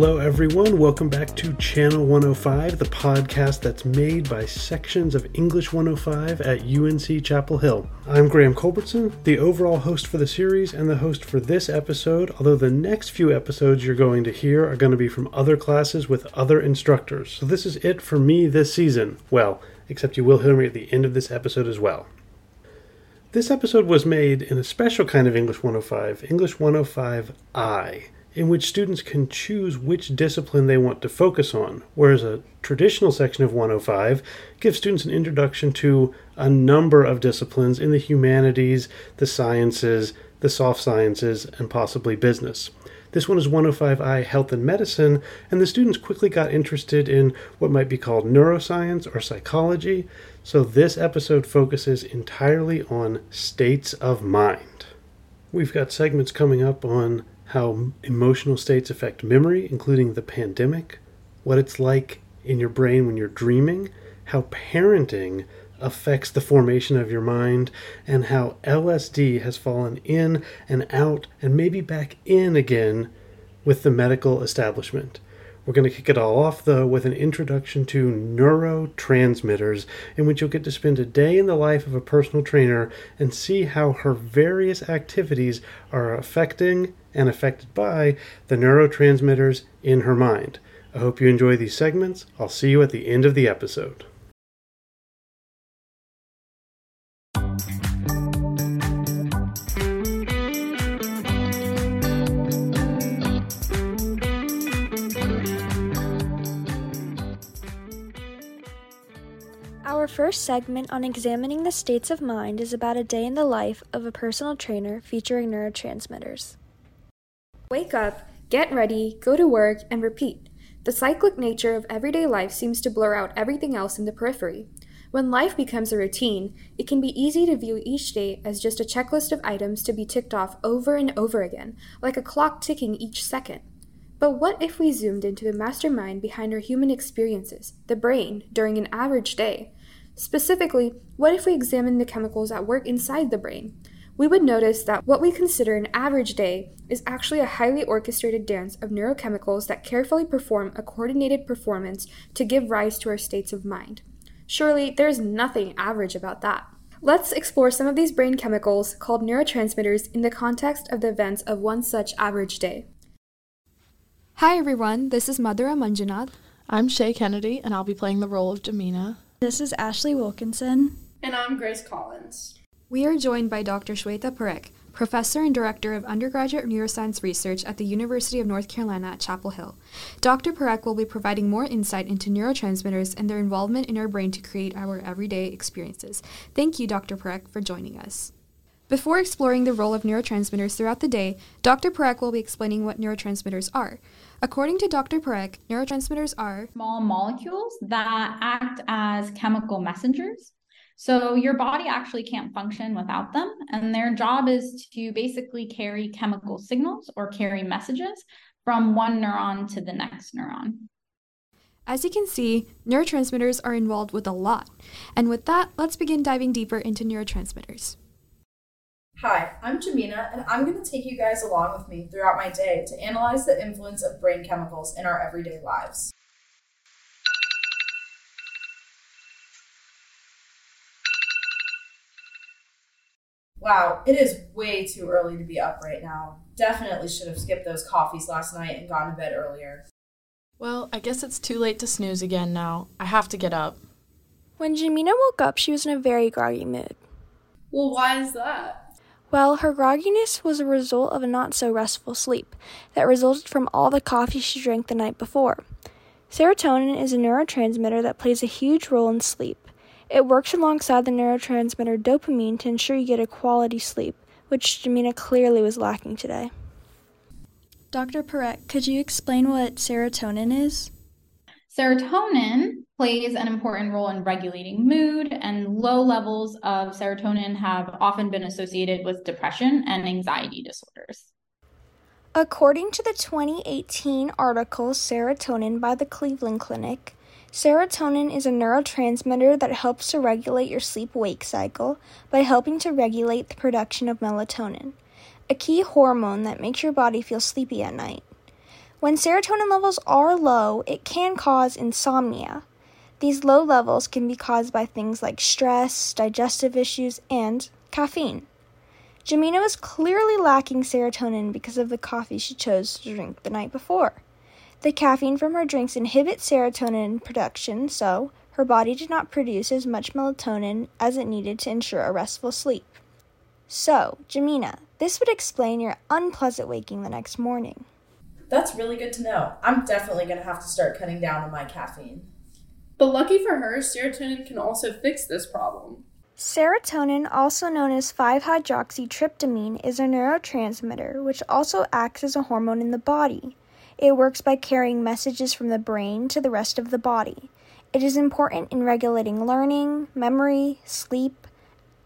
Hello, everyone. Welcome back to Channel 105, the podcast that's made by sections of English 105 at UNC Chapel Hill. I'm Graham Culbertson, the overall host for the series and the host for this episode, although the next few episodes you're going to hear are going to be from other classes with other instructors. So this is it for me this season. Well, except you will hear me at the end of this episode as well. This episode was made in a special kind of English 105, English 105I in which students can choose which discipline they want to focus on, whereas a traditional section of 105 gives students an introduction to a number of disciplines in the humanities, the sciences, the soft sciences, and possibly business. This one is 105I Health and Medicine, and the students quickly got interested in what might be called neuroscience or psychology, so this episode focuses entirely on states of mind. We've got segments coming up on how emotional states affect memory, including the pandemic, what it's like in your brain when you're dreaming, how parenting affects the formation of your mind, and how LSD has fallen in and out and maybe back in again with the medical establishment. We're going to kick it all off, though, with an introduction to neurotransmitters, in which you'll get to spend a day in the life of a personal trainer and see how her various activities are affecting and affected by the neurotransmitters in her mind. I hope you enjoy these segments. I'll see you at the end of the episode. First segment on examining the states of mind is about a day in the life of a personal trainer featuring neurotransmitters. Wake up, get ready, go to work, and repeat. The cyclic nature of everyday life seems to blur out everything else in the periphery. When life becomes a routine, it can be easy to view each day as just a checklist of items to be ticked off over and over again, like a clock ticking each second. But what if we zoomed into the mastermind behind our human experiences, the brain, during an average day? Specifically, what if we examined the chemicals at work inside the brain? we would notice that what we consider an average day is actually a highly orchestrated dance of neurochemicals that carefully perform a coordinated performance to give rise to our states of mind. Surely, there's nothing average about that. Let's explore some of these brain chemicals called neurotransmitters in the context of the events of one such average day. Hi everyone, this is Madhura Manjunath. I'm Shay Kennedy, and I'll be playing the role of Jamina. This is Ashley Wilkinson. And I'm Grace Collins. We are joined by Dr. Shweta Parekh, Professor and Director of Undergraduate Neuroscience Research at the University of North Carolina at Chapel Hill. Dr. Parekh will be providing more insight into neurotransmitters and their involvement in our brain to create our everyday experiences. Thank you, Dr. Parekh, for joining us. Before exploring the role of neurotransmitters throughout the day, Dr. Parekh will be explaining what neurotransmitters are. According to Dr. Parekh, neurotransmitters are small molecules that act as chemical messengers so your body actually can't function without them. And their job is to basically carry chemical signals or carry messages from one neuron to the next neuron. As you can see, neurotransmitters are involved with a lot. And with that, let's begin diving deeper into neurotransmitters. Hi, I'm Jamina, and I'm going to take you guys along with me throughout my day to analyze the influence of brain chemicals in our everyday lives. Wow, it is way too early to be up right now. Definitely should have skipped those coffees last night and gone to bed earlier. Well, I guess it's too late to snooze again now. I have to get up. When Jamina woke up, she was in a very groggy mood. Well, why is that? Well, her grogginess was a result of a not so restful sleep that resulted from all the coffee she drank the night before. Serotonin is a neurotransmitter that plays a huge role in sleep. It works alongside the neurotransmitter dopamine to ensure you get a quality sleep, which Jamina clearly was lacking today. Dr. Parekh, could you explain what serotonin is? Serotonin plays an important role in regulating mood, and low levels of serotonin have often been associated with depression and anxiety disorders. According to the 2018 article Serotonin by the Cleveland Clinic, Serotonin is a neurotransmitter that helps to regulate your sleep wake cycle by helping to regulate the production of melatonin, a key hormone that makes your body feel sleepy at night. When serotonin levels are low, it can cause insomnia. These low levels can be caused by things like stress, digestive issues, and caffeine. Jamina was clearly lacking serotonin because of the coffee she chose to drink the night before. The caffeine from her drinks inhibits serotonin production, so her body did not produce as much melatonin as it needed to ensure a restful sleep. So, Jamina, this would explain your unpleasant waking the next morning. That's really good to know. I'm definitely going to have to start cutting down on my caffeine. But lucky for her, serotonin can also fix this problem. Serotonin, also known as 5 hydroxytryptamine, is a neurotransmitter which also acts as a hormone in the body. It works by carrying messages from the brain to the rest of the body. It is important in regulating learning, memory, sleep,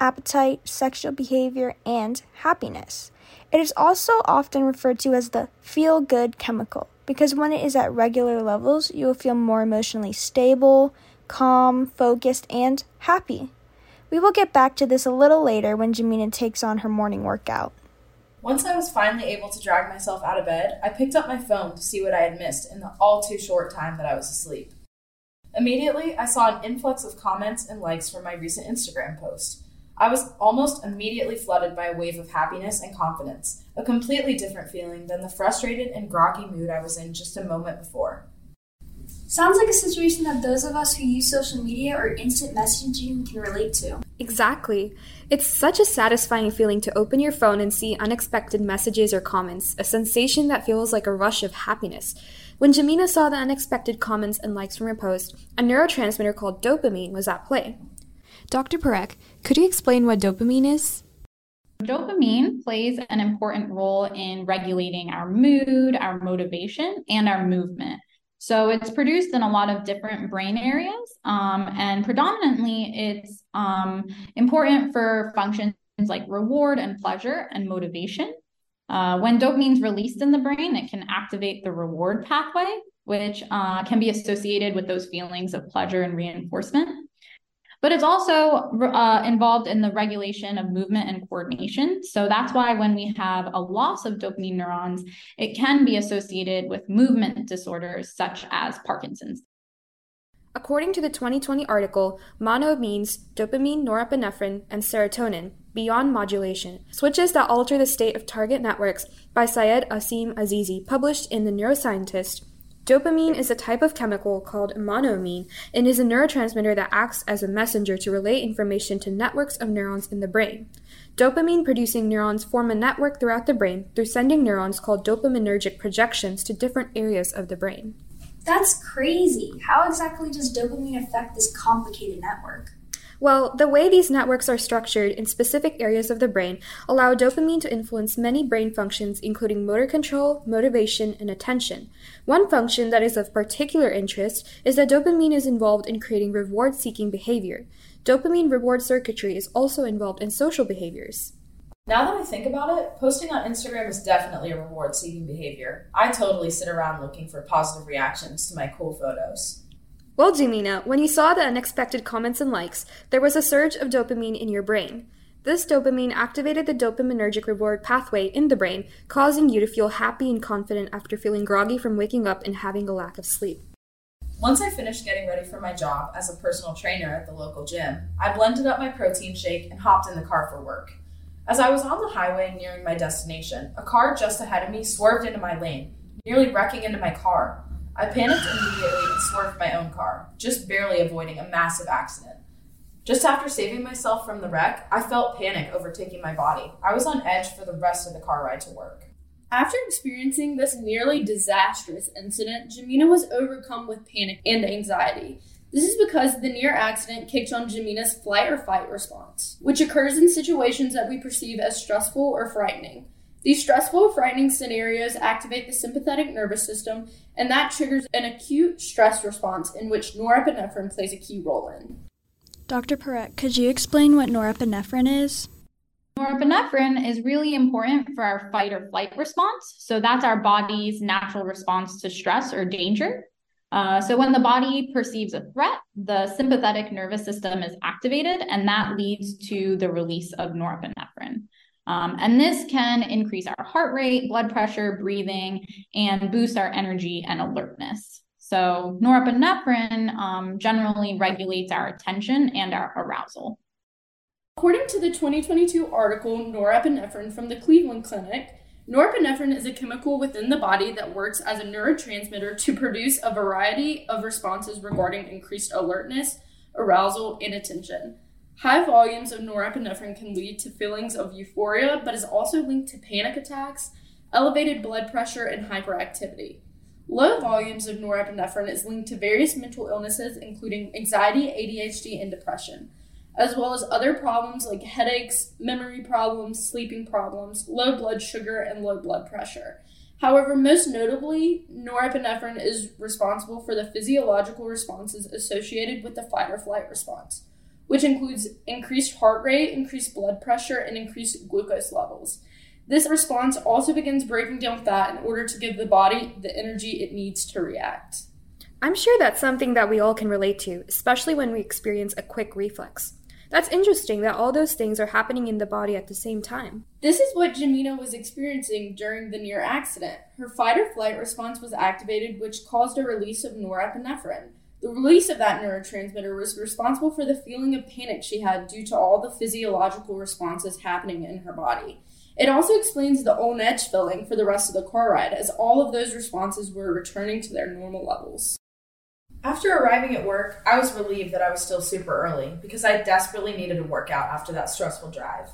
appetite, sexual behavior, and happiness. It is also often referred to as the feel good chemical because when it is at regular levels, you will feel more emotionally stable, calm, focused, and happy. We will get back to this a little later when Jamina takes on her morning workout. Once I was finally able to drag myself out of bed, I picked up my phone to see what I had missed in the all too short time that I was asleep. Immediately, I saw an influx of comments and likes from my recent Instagram post. I was almost immediately flooded by a wave of happiness and confidence, a completely different feeling than the frustrated and groggy mood I was in just a moment before. Sounds like a situation that those of us who use social media or instant messaging can relate to. Exactly. It's such a satisfying feeling to open your phone and see unexpected messages or comments, a sensation that feels like a rush of happiness. When Jamina saw the unexpected comments and likes from her post, a neurotransmitter called dopamine was at play. Dr. Parekh, could you explain what dopamine is? Dopamine plays an important role in regulating our mood, our motivation, and our movement. So it's produced in a lot of different brain areas, um, and predominantly it's um, important for functions like reward and pleasure and motivation. Uh, when dopamine is released in the brain, it can activate the reward pathway, which uh, can be associated with those feelings of pleasure and reinforcement but it's also uh, involved in the regulation of movement and coordination. So that's why when we have a loss of dopamine neurons, it can be associated with movement disorders such as Parkinson's. According to the 2020 article, monoamines dopamine, norepinephrine, and serotonin, beyond modulation, switches that alter the state of target networks by Syed Asim Azizi, published in The Neuroscientist Dopamine is a type of chemical called monoamine and is a neurotransmitter that acts as a messenger to relay information to networks of neurons in the brain. Dopamine producing neurons form a network throughout the brain through sending neurons called dopaminergic projections to different areas of the brain. That's crazy. How exactly does dopamine affect this complicated network? Well, the way these networks are structured in specific areas of the brain allow dopamine to influence many brain functions, including motor control, motivation, and attention. One function that is of particular interest is that dopamine is involved in creating reward seeking behavior. Dopamine reward circuitry is also involved in social behaviors. Now that I think about it, posting on Instagram is definitely a reward seeking behavior. I totally sit around looking for positive reactions to my cool photos. Well, Jamina, when you saw the unexpected comments and likes, there was a surge of dopamine in your brain. This dopamine activated the dopaminergic reward pathway in the brain, causing you to feel happy and confident after feeling groggy from waking up and having a lack of sleep. Once I finished getting ready for my job as a personal trainer at the local gym, I blended up my protein shake and hopped in the car for work. As I was on the highway nearing my destination, a car just ahead of me swerved into my lane, nearly wrecking into my car. I panicked immediately and swerved my own car, just barely avoiding a massive accident. Just after saving myself from the wreck, I felt panic overtaking my body. I was on edge for the rest of the car ride to work. After experiencing this nearly disastrous incident, Jamina was overcome with panic and anxiety. This is because the near accident kicked on Jamina's flight or fight response, which occurs in situations that we perceive as stressful or frightening. These stressful, frightening scenarios activate the sympathetic nervous system, and that triggers an acute stress response in which norepinephrine plays a key role in. Dr. Parekh, could you explain what norepinephrine is? Norepinephrine is really important for our fight or flight response. So that's our body's natural response to stress or danger. Uh, so when the body perceives a threat, the sympathetic nervous system is activated, and that leads to the release of norepinephrine. Um, and this can increase our heart rate, blood pressure, breathing, and boost our energy and alertness. So, norepinephrine um, generally regulates our attention and our arousal. According to the 2022 article Norepinephrine from the Cleveland Clinic, norepinephrine is a chemical within the body that works as a neurotransmitter to produce a variety of responses regarding increased alertness, arousal, and attention. High volumes of norepinephrine can lead to feelings of euphoria, but is also linked to panic attacks, elevated blood pressure, and hyperactivity. Low volumes of norepinephrine is linked to various mental illnesses, including anxiety, ADHD, and depression, as well as other problems like headaches, memory problems, sleeping problems, low blood sugar, and low blood pressure. However, most notably, norepinephrine is responsible for the physiological responses associated with the fight or flight response which includes increased heart rate, increased blood pressure, and increased glucose levels. This response also begins breaking down fat in order to give the body the energy it needs to react. I'm sure that's something that we all can relate to, especially when we experience a quick reflex. That's interesting that all those things are happening in the body at the same time. This is what Jamina was experiencing during the near accident. Her fight or flight response was activated, which caused a release of norepinephrine. The release of that neurotransmitter was responsible for the feeling of panic she had due to all the physiological responses happening in her body. It also explains the on edge feeling for the rest of the car ride, as all of those responses were returning to their normal levels. After arriving at work, I was relieved that I was still super early because I desperately needed a workout after that stressful drive.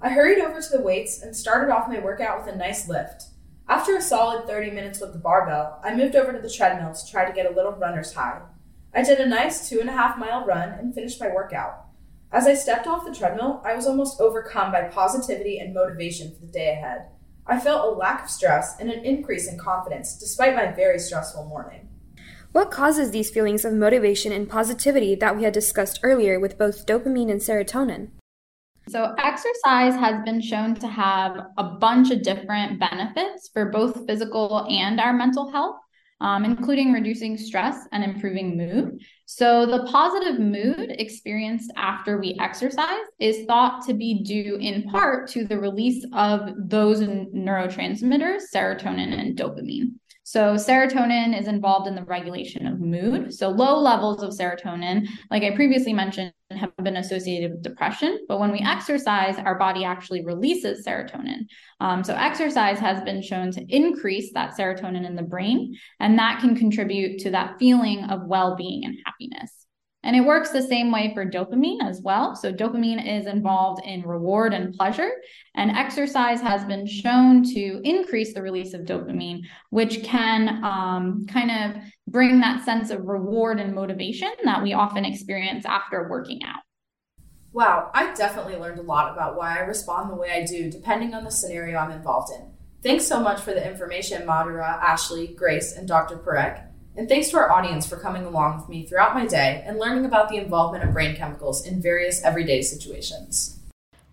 I hurried over to the weights and started off my workout with a nice lift. After a solid 30 minutes with the barbell, I moved over to the treadmill to try to get a little runner's high. I did a nice two and a half mile run and finished my workout. As I stepped off the treadmill, I was almost overcome by positivity and motivation for the day ahead. I felt a lack of stress and an increase in confidence despite my very stressful morning. What causes these feelings of motivation and positivity that we had discussed earlier with both dopamine and serotonin? So, exercise has been shown to have a bunch of different benefits for both physical and our mental health um, including reducing stress and improving mood. So, the positive mood experienced after we exercise is thought to be due in part to the release of those neurotransmitters, serotonin and dopamine. So, serotonin is involved in the regulation of mood. So, low levels of serotonin, like I previously mentioned, have been associated with depression. But when we exercise, our body actually releases serotonin. Um, so, exercise has been shown to increase that serotonin in the brain, and that can contribute to that feeling of well being and happiness. And it works the same way for dopamine as well. So, dopamine is involved in reward and pleasure, and exercise has been shown to increase the release of dopamine, which can um, kind of bring that sense of reward and motivation that we often experience after working out. Wow, I definitely learned a lot about why I respond the way I do, depending on the scenario I'm involved in. Thanks so much for the information, Madhura, Ashley, Grace, and Dr. Parekh. And thanks to our audience for coming along with me throughout my day and learning about the involvement of brain chemicals in various everyday situations.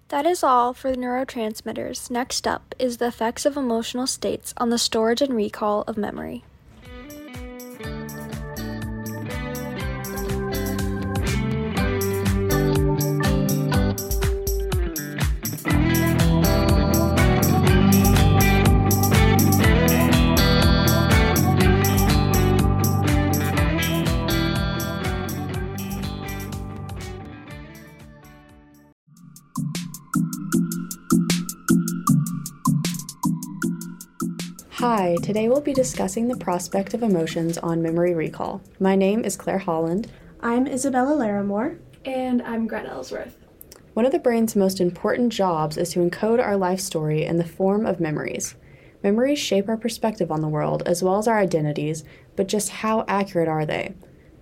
That is all for the neurotransmitters. Next up is the effects of emotional states on the storage and recall of memory. Hi, today we'll be discussing the prospect of emotions on memory recall. My name is Claire Holland. I'm Isabella Larimore. And I'm Greta Ellsworth. One of the brain's most important jobs is to encode our life story in the form of memories. Memories shape our perspective on the world as well as our identities, but just how accurate are they?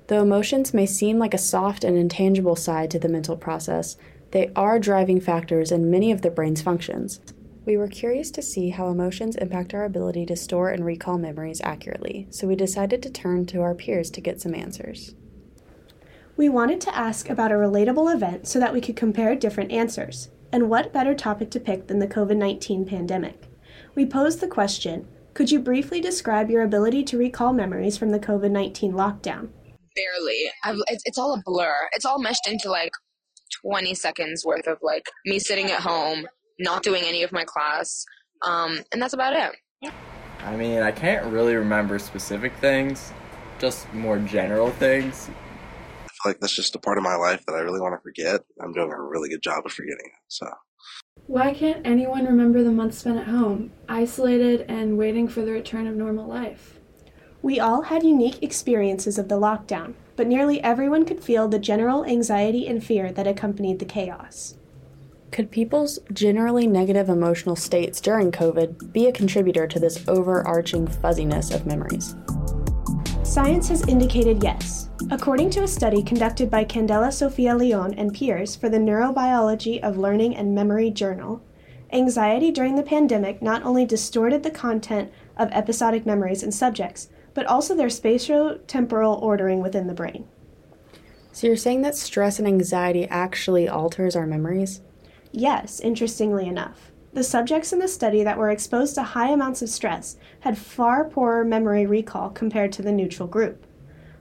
Though emotions may seem like a soft and intangible side to the mental process, they are driving factors in many of the brain's functions. We were curious to see how emotions impact our ability to store and recall memories accurately, so we decided to turn to our peers to get some answers. We wanted to ask about a relatable event so that we could compare different answers. And what better topic to pick than the COVID 19 pandemic? We posed the question Could you briefly describe your ability to recall memories from the COVID 19 lockdown? Barely. It's, it's all a blur. It's all meshed into like 20 seconds worth of like me sitting at home not doing any of my class, um, and that's about it. I mean, I can't really remember specific things, just more general things. I feel like that's just a part of my life that I really want to forget. I'm doing a really good job of forgetting it. So. Why can't anyone remember the months spent at home, isolated and waiting for the return of normal life? We all had unique experiences of the lockdown, but nearly everyone could feel the general anxiety and fear that accompanied the chaos. Could people's generally negative emotional states during COVID be a contributor to this overarching fuzziness of memories? Science has indicated yes. According to a study conducted by Candela Sofia Leon and peers for the Neurobiology of Learning and Memory Journal, anxiety during the pandemic not only distorted the content of episodic memories in subjects, but also their spatiotemporal ordering within the brain. So you're saying that stress and anxiety actually alters our memories? Yes, interestingly enough. The subjects in the study that were exposed to high amounts of stress had far poorer memory recall compared to the neutral group.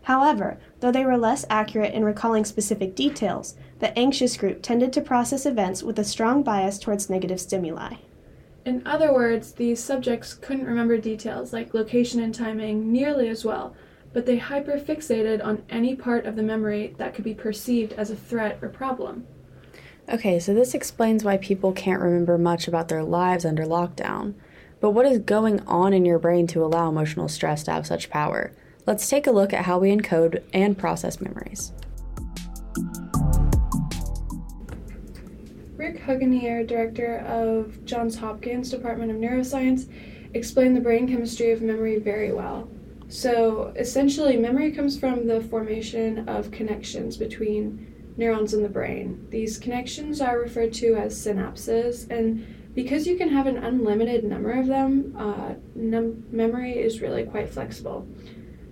However, though they were less accurate in recalling specific details, the anxious group tended to process events with a strong bias towards negative stimuli. In other words, these subjects couldn't remember details like location and timing nearly as well, but they hyperfixated on any part of the memory that could be perceived as a threat or problem. Okay, so this explains why people can't remember much about their lives under lockdown. But what is going on in your brain to allow emotional stress to have such power? Let's take a look at how we encode and process memories. Rick Huganir, director of Johns Hopkins Department of Neuroscience, explained the brain chemistry of memory very well. So, essentially, memory comes from the formation of connections between neurons in the brain. These connections are referred to as synapses, and because you can have an unlimited number of them, uh, num- memory is really quite flexible.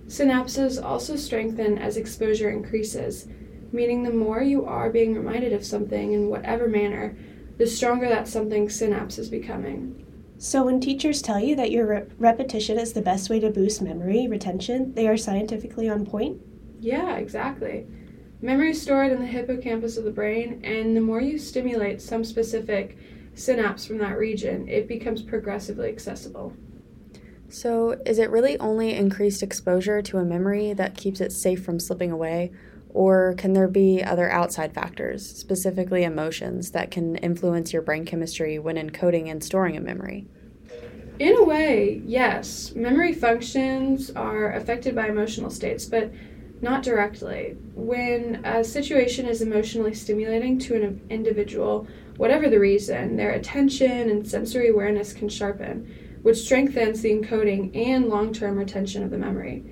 Synapses also strengthen as exposure increases, meaning the more you are being reminded of something in whatever manner, the stronger that something synapse is becoming. So, when teachers tell you that your re- repetition is the best way to boost memory retention, they are scientifically on point? Yeah, exactly. Memory is stored in the hippocampus of the brain, and the more you stimulate some specific synapse from that region, it becomes progressively accessible. So, is it really only increased exposure to a memory that keeps it safe from slipping away? Or can there be other outside factors, specifically emotions, that can influence your brain chemistry when encoding and storing a memory? In a way, yes. Memory functions are affected by emotional states, but not directly. When a situation is emotionally stimulating to an individual, whatever the reason, their attention and sensory awareness can sharpen, which strengthens the encoding and long term retention of the memory.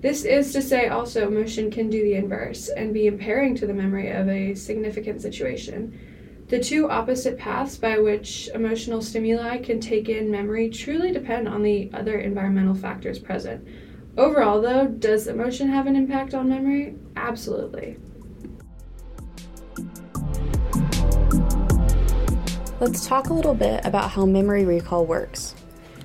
This is to say, also, emotion can do the inverse and be impairing to the memory of a significant situation. The two opposite paths by which emotional stimuli can take in memory truly depend on the other environmental factors present. Overall, though, does emotion have an impact on memory? Absolutely. Let's talk a little bit about how memory recall works.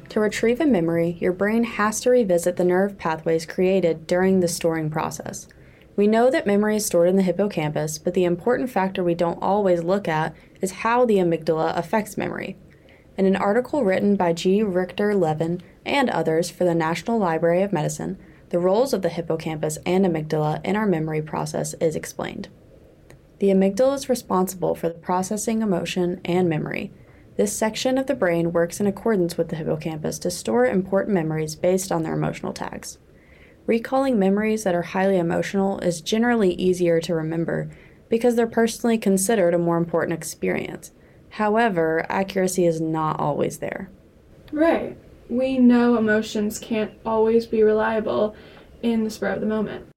To retrieve a memory, your brain has to revisit the nerve pathways created during the storing process. We know that memory is stored in the hippocampus, but the important factor we don't always look at is how the amygdala affects memory. In an article written by G. Richter Levin and others for the National Library of Medicine, the roles of the hippocampus and amygdala in our memory process is explained. The amygdala is responsible for the processing emotion and memory, this section of the brain works in accordance with the hippocampus to store important memories based on their emotional tags. Recalling memories that are highly emotional is generally easier to remember because they're personally considered a more important experience. However, accuracy is not always there. Right. We know emotions can't always be reliable in the spur of the moment.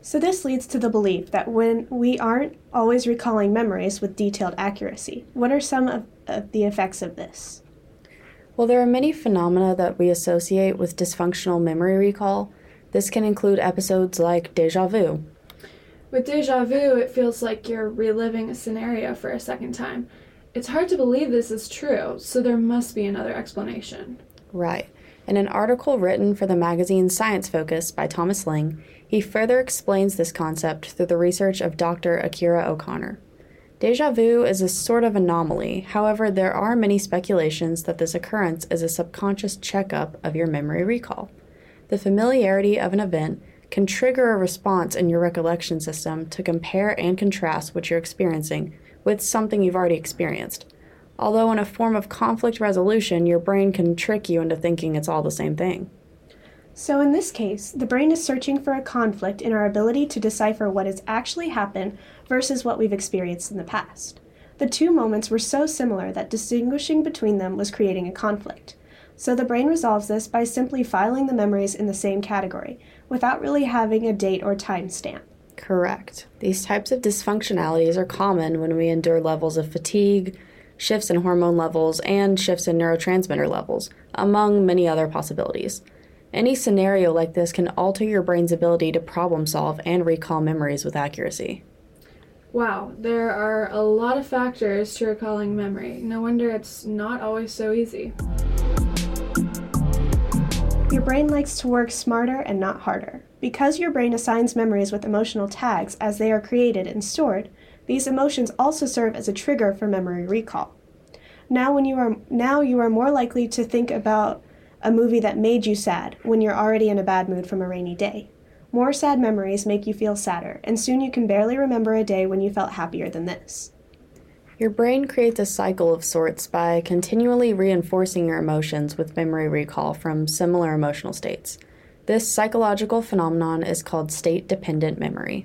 So, this leads to the belief that when we aren't always recalling memories with detailed accuracy, what are some of, of the effects of this? Well, there are many phenomena that we associate with dysfunctional memory recall. This can include episodes like deja vu. With deja vu, it feels like you're reliving a scenario for a second time. It's hard to believe this is true, so there must be another explanation. Right. In an article written for the magazine Science Focus by Thomas Ling, he further explains this concept through the research of Dr. Akira O'Connor. Deja vu is a sort of anomaly, however, there are many speculations that this occurrence is a subconscious checkup of your memory recall. The familiarity of an event can trigger a response in your recollection system to compare and contrast what you're experiencing with something you've already experienced. Although, in a form of conflict resolution, your brain can trick you into thinking it's all the same thing. So, in this case, the brain is searching for a conflict in our ability to decipher what has actually happened versus what we've experienced in the past. The two moments were so similar that distinguishing between them was creating a conflict. So, the brain resolves this by simply filing the memories in the same category, without really having a date or time stamp. Correct. These types of dysfunctionalities are common when we endure levels of fatigue, shifts in hormone levels, and shifts in neurotransmitter levels, among many other possibilities. Any scenario like this can alter your brain's ability to problem solve and recall memories with accuracy. Wow, there are a lot of factors to recalling memory. No wonder it's not always so easy. Your brain likes to work smarter and not harder. Because your brain assigns memories with emotional tags as they are created and stored, these emotions also serve as a trigger for memory recall. Now when you are now you are more likely to think about a movie that made you sad when you're already in a bad mood from a rainy day. More sad memories make you feel sadder, and soon you can barely remember a day when you felt happier than this. Your brain creates a cycle of sorts by continually reinforcing your emotions with memory recall from similar emotional states. This psychological phenomenon is called state dependent memory.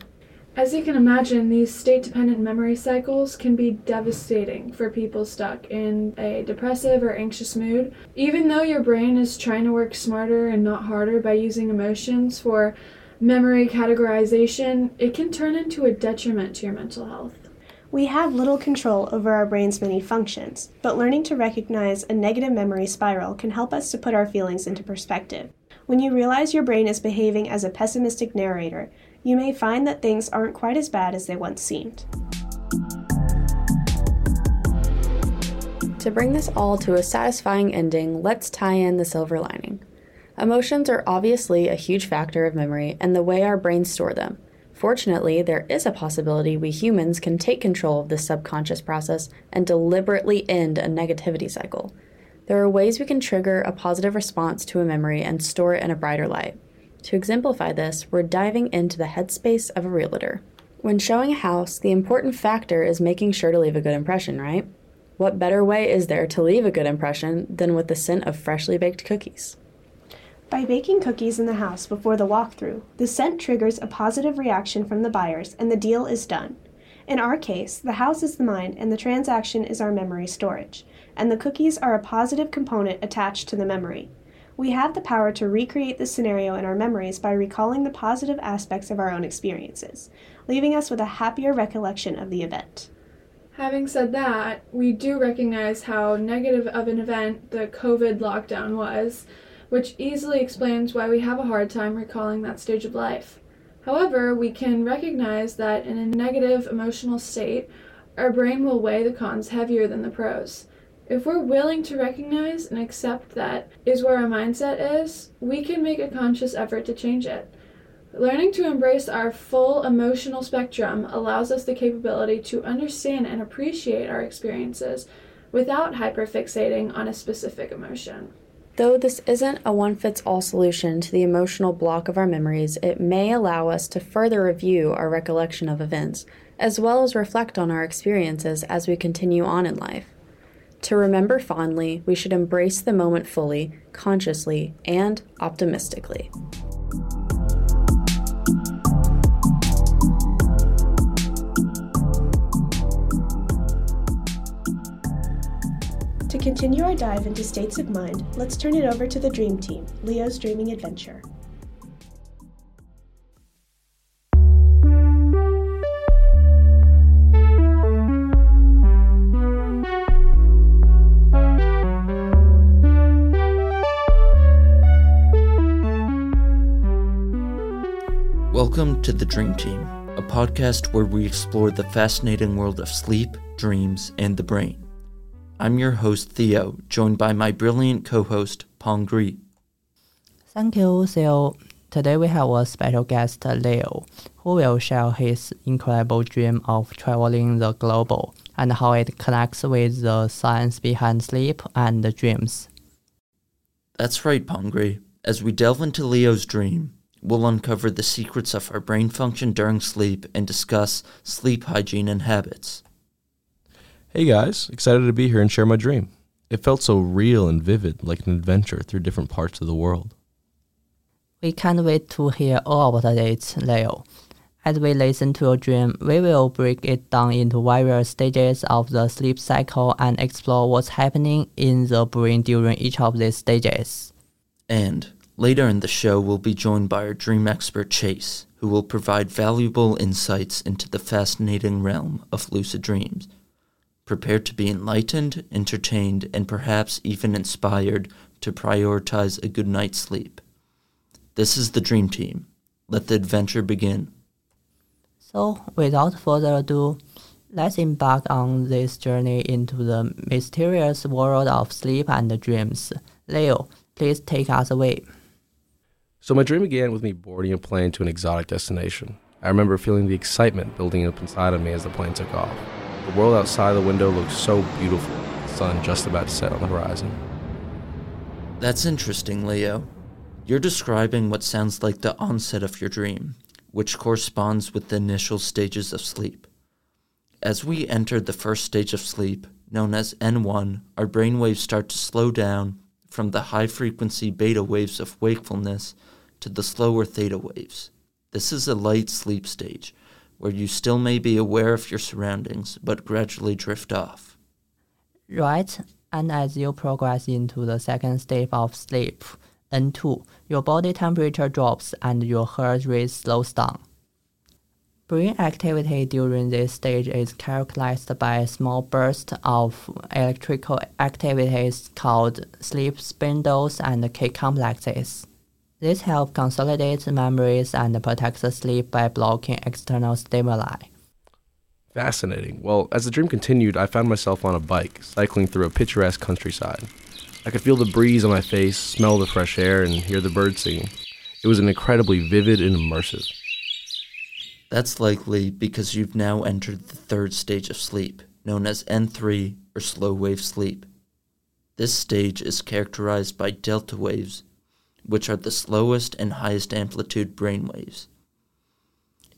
As you can imagine, these state dependent memory cycles can be devastating for people stuck in a depressive or anxious mood. Even though your brain is trying to work smarter and not harder by using emotions for memory categorization, it can turn into a detriment to your mental health. We have little control over our brain's many functions, but learning to recognize a negative memory spiral can help us to put our feelings into perspective. When you realize your brain is behaving as a pessimistic narrator, you may find that things aren't quite as bad as they once seemed. To bring this all to a satisfying ending, let's tie in the silver lining. Emotions are obviously a huge factor of memory and the way our brains store them. Fortunately, there is a possibility we humans can take control of this subconscious process and deliberately end a negativity cycle. There are ways we can trigger a positive response to a memory and store it in a brighter light. To exemplify this, we're diving into the headspace of a realtor. When showing a house, the important factor is making sure to leave a good impression, right? What better way is there to leave a good impression than with the scent of freshly baked cookies? By baking cookies in the house before the walkthrough, the scent triggers a positive reaction from the buyers and the deal is done. In our case, the house is the mind and the transaction is our memory storage, and the cookies are a positive component attached to the memory. We have the power to recreate the scenario in our memories by recalling the positive aspects of our own experiences, leaving us with a happier recollection of the event. Having said that, we do recognize how negative of an event the COVID lockdown was, which easily explains why we have a hard time recalling that stage of life. However, we can recognize that in a negative emotional state, our brain will weigh the cons heavier than the pros. If we're willing to recognize and accept that is where our mindset is, we can make a conscious effort to change it. Learning to embrace our full emotional spectrum allows us the capability to understand and appreciate our experiences without hyperfixating on a specific emotion. Though this isn't a one fits all solution to the emotional block of our memories, it may allow us to further review our recollection of events, as well as reflect on our experiences as we continue on in life. To remember fondly, we should embrace the moment fully, consciously, and optimistically. Continue our dive into states of mind, let's turn it over to the Dream Team, Leo's Dreaming Adventure. Welcome to The Dream Team, a podcast where we explore the fascinating world of sleep, dreams, and the brain. I'm your host, Theo, joined by my brilliant co host, Pong Gri. Thank you, Theo. Today we have a special guest, Leo, who will share his incredible dream of traveling the globe and how it connects with the science behind sleep and dreams. That's right, Pongri. As we delve into Leo's dream, we'll uncover the secrets of our brain function during sleep and discuss sleep hygiene and habits. Hey guys, excited to be here and share my dream. It felt so real and vivid, like an adventure through different parts of the world. We can't wait to hear all about it, Leo. As we listen to your dream, we will break it down into various stages of the sleep cycle and explore what's happening in the brain during each of these stages. And later in the show, we'll be joined by our dream expert Chase, who will provide valuable insights into the fascinating realm of lucid dreams. Prepare to be enlightened, entertained, and perhaps even inspired to prioritize a good night's sleep. This is the Dream Team. Let the adventure begin. So, without further ado, let's embark on this journey into the mysterious world of sleep and dreams. Leo, Please take us away. So, my dream began with me boarding a plane to an exotic destination. I remember feeling the excitement building up inside of me as the plane took off. The world outside the window looks so beautiful, sun just about to set on the horizon. That's interesting, Leo. You're describing what sounds like the onset of your dream, which corresponds with the initial stages of sleep. As we enter the first stage of sleep, known as N1, our brain waves start to slow down from the high frequency beta waves of wakefulness to the slower theta waves. This is a light sleep stage, where you still may be aware of your surroundings but gradually drift off. Right, and as you progress into the second stage of sleep, N2, your body temperature drops and your heart rate slows down. Brain activity during this stage is characterized by a small burst of electrical activities called sleep spindles and K complexes. This helps consolidate memories and protects sleep by blocking external stimuli. Fascinating. Well, as the dream continued, I found myself on a bike, cycling through a picturesque countryside. I could feel the breeze on my face, smell the fresh air, and hear the birds singing. It was an incredibly vivid and immersive. That's likely because you've now entered the third stage of sleep, known as N3 or slow wave sleep. This stage is characterized by delta waves, which are the slowest and highest amplitude brain waves.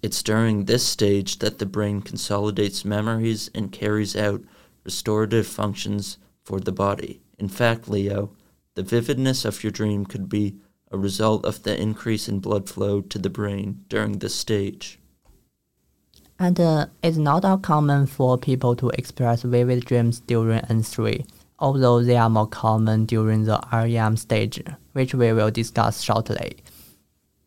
It's during this stage that the brain consolidates memories and carries out restorative functions for the body. In fact, Leo, the vividness of your dream could be a result of the increase in blood flow to the brain during this stage. And uh, it's not uncommon for people to express vivid dreams during N3, although they are more common during the REM stage, which we will discuss shortly.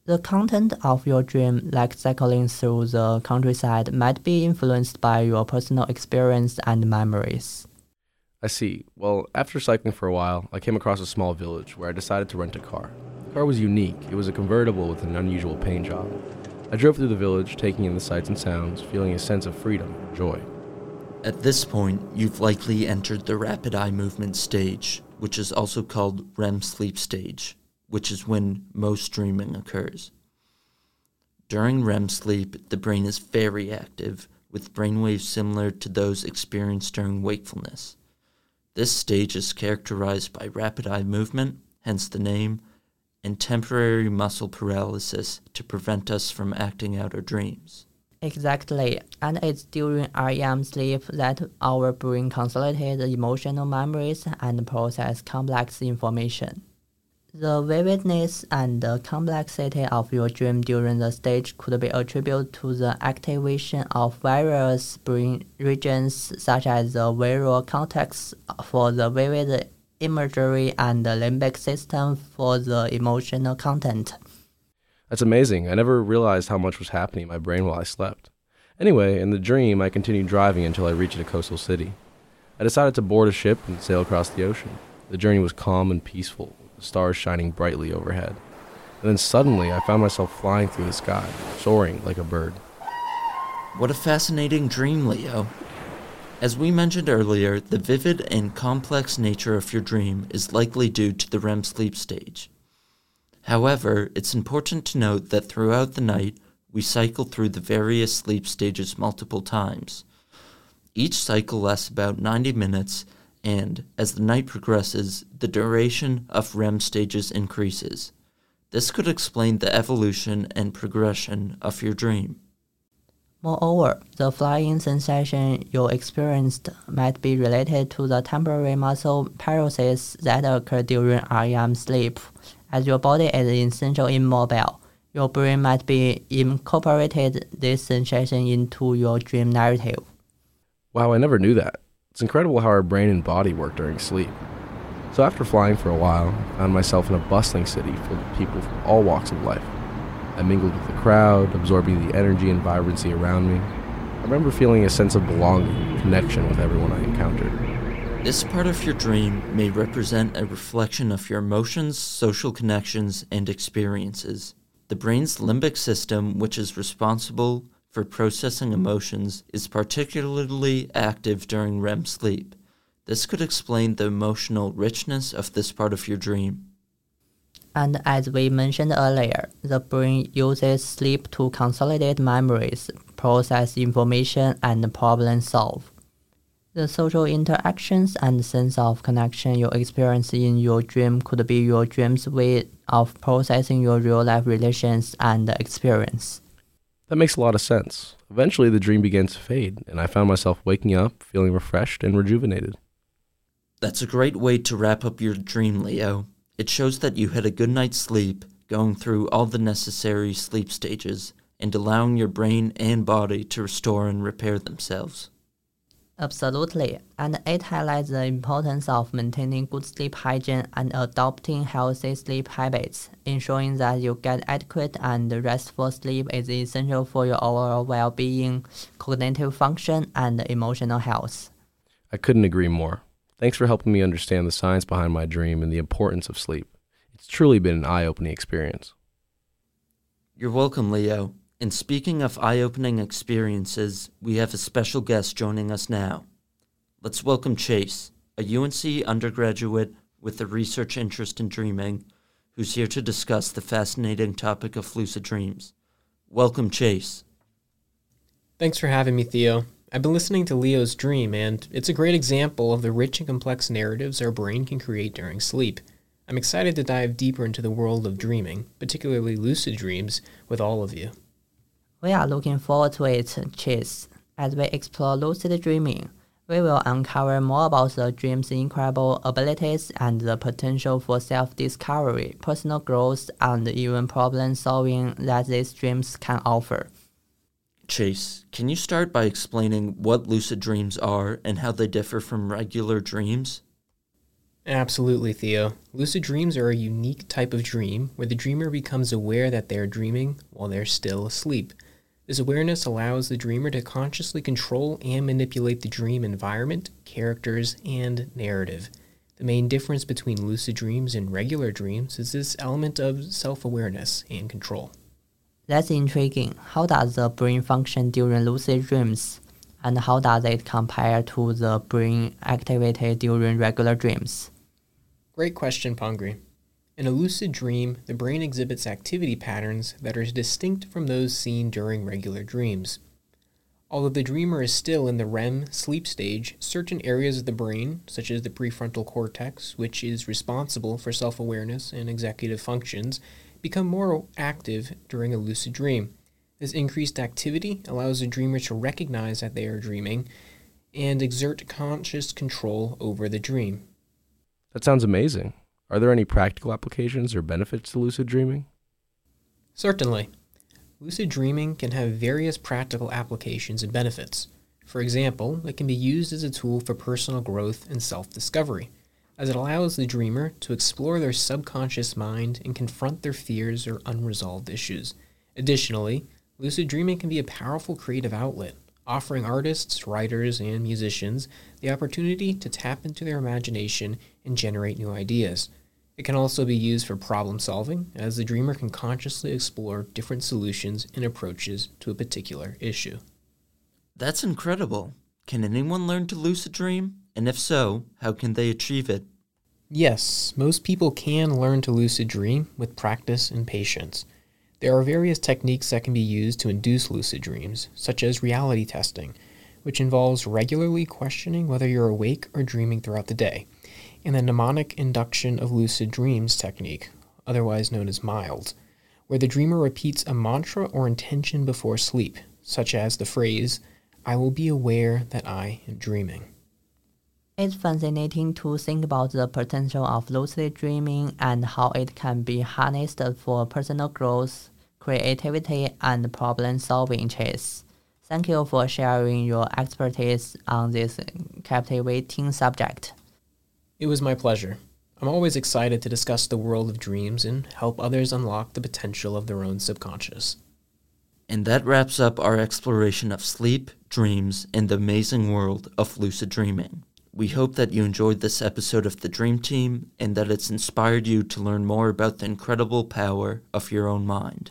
The content of your dream, like cycling through the countryside, might be influenced by your personal experience and memories. I see. Well, after cycling for a while, I came across a small village where I decided to rent a car. The car was unique. It was a convertible with an unusual paint job. I drove through the village, taking in the sights and sounds, feeling a sense of freedom and joy. At this point, you've likely entered the rapid eye movement stage, which is also called REM sleep stage, which is when most dreaming occurs. During REM sleep, the brain is very active, with brainwaves similar to those experienced during wakefulness. This stage is characterized by rapid eye movement, hence the name, and temporary muscle paralysis to prevent us from acting out our dreams. Exactly, and it's during REM sleep that our brain consolidates emotional memories and process complex information. The vividness and the complexity of your dream during the stage could be attributed to the activation of various brain regions such as the visual cortex for the vivid imagery and the limbic system for the emotional content. That's amazing. I never realized how much was happening in my brain while I slept. Anyway, in the dream, I continued driving until I reached a coastal city. I decided to board a ship and sail across the ocean. The journey was calm and peaceful, the stars shining brightly overhead. And then suddenly, I found myself flying through the sky, soaring like a bird. What a fascinating dream, Leo. As we mentioned earlier, the vivid and complex nature of your dream is likely due to the REM sleep stage. However, it's important to note that throughout the night, we cycle through the various sleep stages multiple times. Each cycle lasts about 90 minutes, and as the night progresses, the duration of REM stages increases. This could explain the evolution and progression of your dream. Moreover, the flying sensation you experienced might be related to the temporary muscle paralysis that occurred during REM sleep. As your body is essentially immobile, your brain might be incorporated this sensation into your dream narrative. Wow, I never knew that. It's incredible how our brain and body work during sleep. So after flying for a while, I found myself in a bustling city filled with people from all walks of life. I mingled with the crowd, absorbing the energy and vibrancy around me. I remember feeling a sense of belonging, connection with everyone I encountered. This part of your dream may represent a reflection of your emotions, social connections, and experiences. The brain's limbic system, which is responsible for processing emotions, is particularly active during REM sleep. This could explain the emotional richness of this part of your dream. And as we mentioned earlier, the brain uses sleep to consolidate memories, process information, and problem solve. The social interactions and sense of connection you experience in your dream could be your dream's way of processing your real life relations and experience. That makes a lot of sense. Eventually, the dream began to fade, and I found myself waking up feeling refreshed and rejuvenated. That's a great way to wrap up your dream, Leo. It shows that you had a good night's sleep, going through all the necessary sleep stages, and allowing your brain and body to restore and repair themselves. Absolutely, and it highlights the importance of maintaining good sleep hygiene and adopting healthy sleep habits. Ensuring that you get adequate and restful sleep is essential for your overall well being, cognitive function, and emotional health. I couldn't agree more. Thanks for helping me understand the science behind my dream and the importance of sleep. It's truly been an eye opening experience. You're welcome, Leo. And speaking of eye opening experiences, we have a special guest joining us now. Let's welcome Chase, a UNC undergraduate with a research interest in dreaming, who's here to discuss the fascinating topic of lucid dreams. Welcome, Chase. Thanks for having me, Theo. I've been listening to Leo's dream, and it's a great example of the rich and complex narratives our brain can create during sleep. I'm excited to dive deeper into the world of dreaming, particularly lucid dreams, with all of you. We are looking forward to it, Chase. As we explore lucid dreaming, we will uncover more about the dream's incredible abilities and the potential for self discovery, personal growth, and even problem solving that these dreams can offer. Chase, can you start by explaining what lucid dreams are and how they differ from regular dreams? Absolutely, Theo. Lucid dreams are a unique type of dream where the dreamer becomes aware that they are dreaming while they're still asleep. This awareness allows the dreamer to consciously control and manipulate the dream environment, characters, and narrative. The main difference between lucid dreams and regular dreams is this element of self awareness and control. That's intriguing. How does the brain function during lucid dreams? And how does it compare to the brain activity during regular dreams? Great question, Pongri. In a lucid dream, the brain exhibits activity patterns that are distinct from those seen during regular dreams. Although the dreamer is still in the REM sleep stage, certain areas of the brain, such as the prefrontal cortex, which is responsible for self awareness and executive functions, become more active during a lucid dream. This increased activity allows the dreamer to recognize that they are dreaming and exert conscious control over the dream. That sounds amazing. Are there any practical applications or benefits to lucid dreaming? Certainly. Lucid dreaming can have various practical applications and benefits. For example, it can be used as a tool for personal growth and self discovery as it allows the dreamer to explore their subconscious mind and confront their fears or unresolved issues. Additionally, lucid dreaming can be a powerful creative outlet, offering artists, writers, and musicians the opportunity to tap into their imagination and generate new ideas. It can also be used for problem solving, as the dreamer can consciously explore different solutions and approaches to a particular issue. That's incredible. Can anyone learn to lucid dream? And if so, how can they achieve it? Yes, most people can learn to lucid dream with practice and patience. There are various techniques that can be used to induce lucid dreams, such as reality testing, which involves regularly questioning whether you're awake or dreaming throughout the day, and the mnemonic induction of lucid dreams technique, otherwise known as MILD, where the dreamer repeats a mantra or intention before sleep, such as the phrase, I will be aware that I am dreaming. It's fascinating to think about the potential of lucid dreaming and how it can be harnessed for personal growth, creativity, and problem solving Chase. Thank you for sharing your expertise on this captivating subject. It was my pleasure. I'm always excited to discuss the world of dreams and help others unlock the potential of their own subconscious. And that wraps up our exploration of sleep, dreams, and the amazing world of lucid dreaming. We hope that you enjoyed this episode of The Dream Team and that it's inspired you to learn more about the incredible power of your own mind.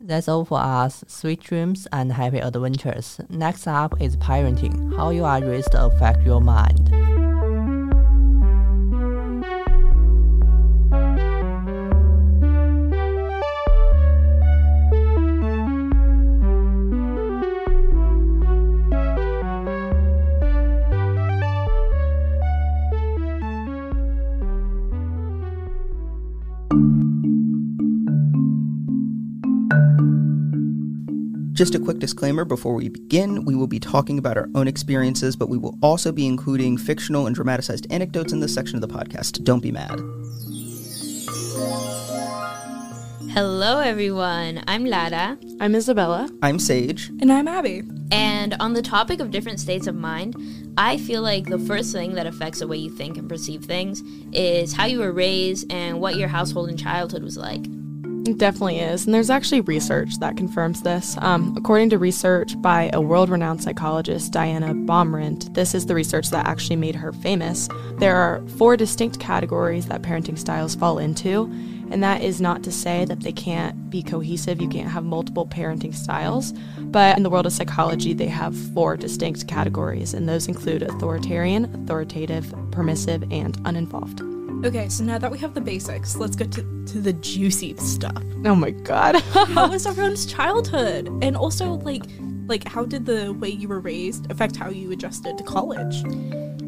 That's all for us. Sweet dreams and happy adventures. Next up is parenting. How you are raised affect your mind. Just a quick disclaimer before we begin we will be talking about our own experiences, but we will also be including fictional and dramatized anecdotes in this section of the podcast. Don't be mad. Hello, everyone. I'm Lara. I'm Isabella. I'm Sage. And I'm Abby. And on the topic of different states of mind, I feel like the first thing that affects the way you think and perceive things is how you were raised and what your household and childhood was like. It definitely is. And there's actually research that confirms this. Um, according to research by a world renowned psychologist, Diana Baumrind, this is the research that actually made her famous. There are four distinct categories that parenting styles fall into. And that is not to say that they can't be cohesive, you can't have multiple parenting styles. But in the world of psychology, they have four distinct categories, and those include authoritarian, authoritative, permissive, and uninvolved. Okay, so now that we have the basics, let's get to, to the juicy stuff. Oh my god. how was everyone's childhood? And also like like how did the way you were raised affect how you adjusted to college?